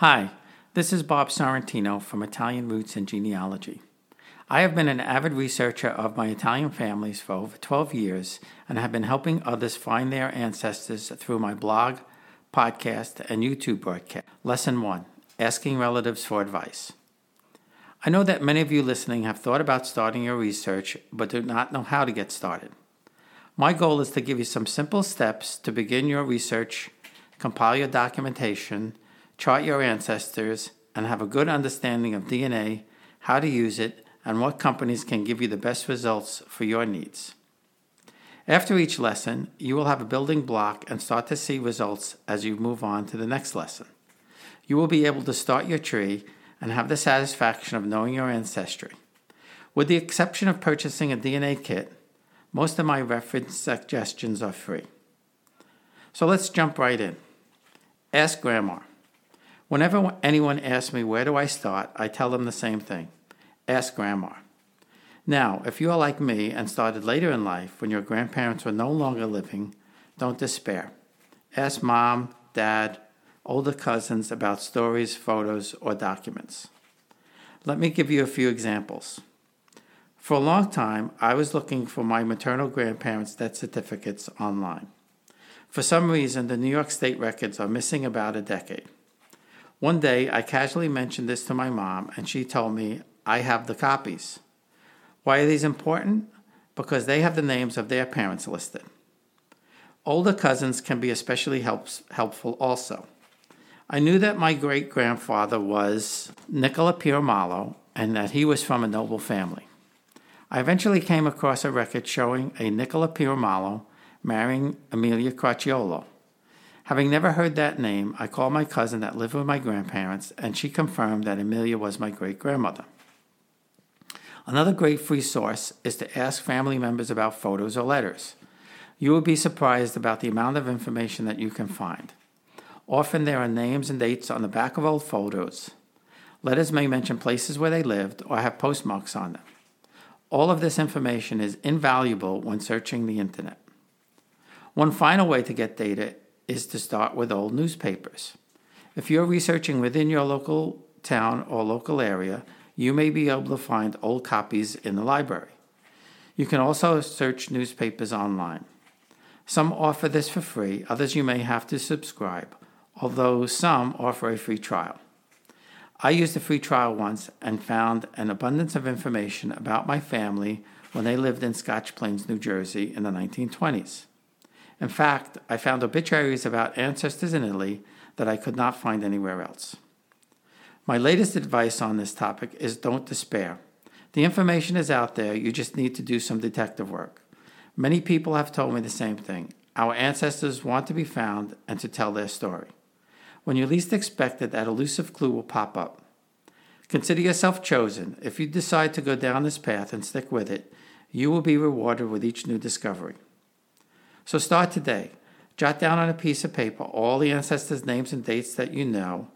Hi, this is Bob Sorrentino from Italian Roots and Genealogy. I have been an avid researcher of my Italian families for over 12 years and have been helping others find their ancestors through my blog, podcast, and YouTube broadcast. Lesson 1 Asking Relatives for Advice. I know that many of you listening have thought about starting your research but do not know how to get started. My goal is to give you some simple steps to begin your research, compile your documentation, chart your ancestors, and have a good understanding of DNA, how to use it, and what companies can give you the best results for your needs. After each lesson, you will have a building block and start to see results as you move on to the next lesson. You will be able to start your tree and have the satisfaction of knowing your ancestry. With the exception of purchasing a DNA kit, most of my reference suggestions are free. So let's jump right in. Ask Grandma. Whenever anyone asks me where do I start, I tell them the same thing ask Grandma. Now, if you are like me and started later in life when your grandparents were no longer living, don't despair. Ask mom, dad, older cousins about stories, photos, or documents. Let me give you a few examples. For a long time, I was looking for my maternal grandparents' death certificates online. For some reason, the New York State records are missing about a decade. One day, I casually mentioned this to my mom, and she told me, I have the copies. Why are these important? Because they have the names of their parents listed. Older cousins can be especially helps, helpful also. I knew that my great grandfather was Nicola Piromallo and that he was from a noble family. I eventually came across a record showing a Nicola Piromallo marrying Amelia Cracchiolo. Having never heard that name, I called my cousin that lived with my grandparents, and she confirmed that Amelia was my great grandmother. Another great free source is to ask family members about photos or letters. You will be surprised about the amount of information that you can find. Often there are names and dates on the back of old photos. Letters may mention places where they lived or have postmarks on them. All of this information is invaluable when searching the internet. One final way to get data is to start with old newspapers. If you're researching within your local town or local area, you may be able to find old copies in the library. You can also search newspapers online. Some offer this for free, others you may have to subscribe, although some offer a free trial. I used a free trial once and found an abundance of information about my family when they lived in Scotch Plains, New Jersey in the 1920s. In fact, I found obituaries about ancestors in Italy that I could not find anywhere else. My latest advice on this topic is don't despair. The information is out there, you just need to do some detective work. Many people have told me the same thing. Our ancestors want to be found and to tell their story. When you least expect it, that elusive clue will pop up. Consider yourself chosen. If you decide to go down this path and stick with it, you will be rewarded with each new discovery. So start today. Jot down on a piece of paper all the ancestors' names and dates that you know.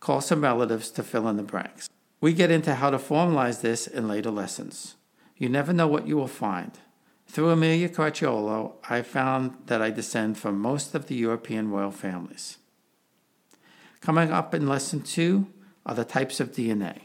Call some relatives to fill in the blanks. We get into how to formalize this in later lessons. You never know what you will find. Through Amelia Cracchiolo, I found that I descend from most of the European royal families. Coming up in lesson two are the types of DNA.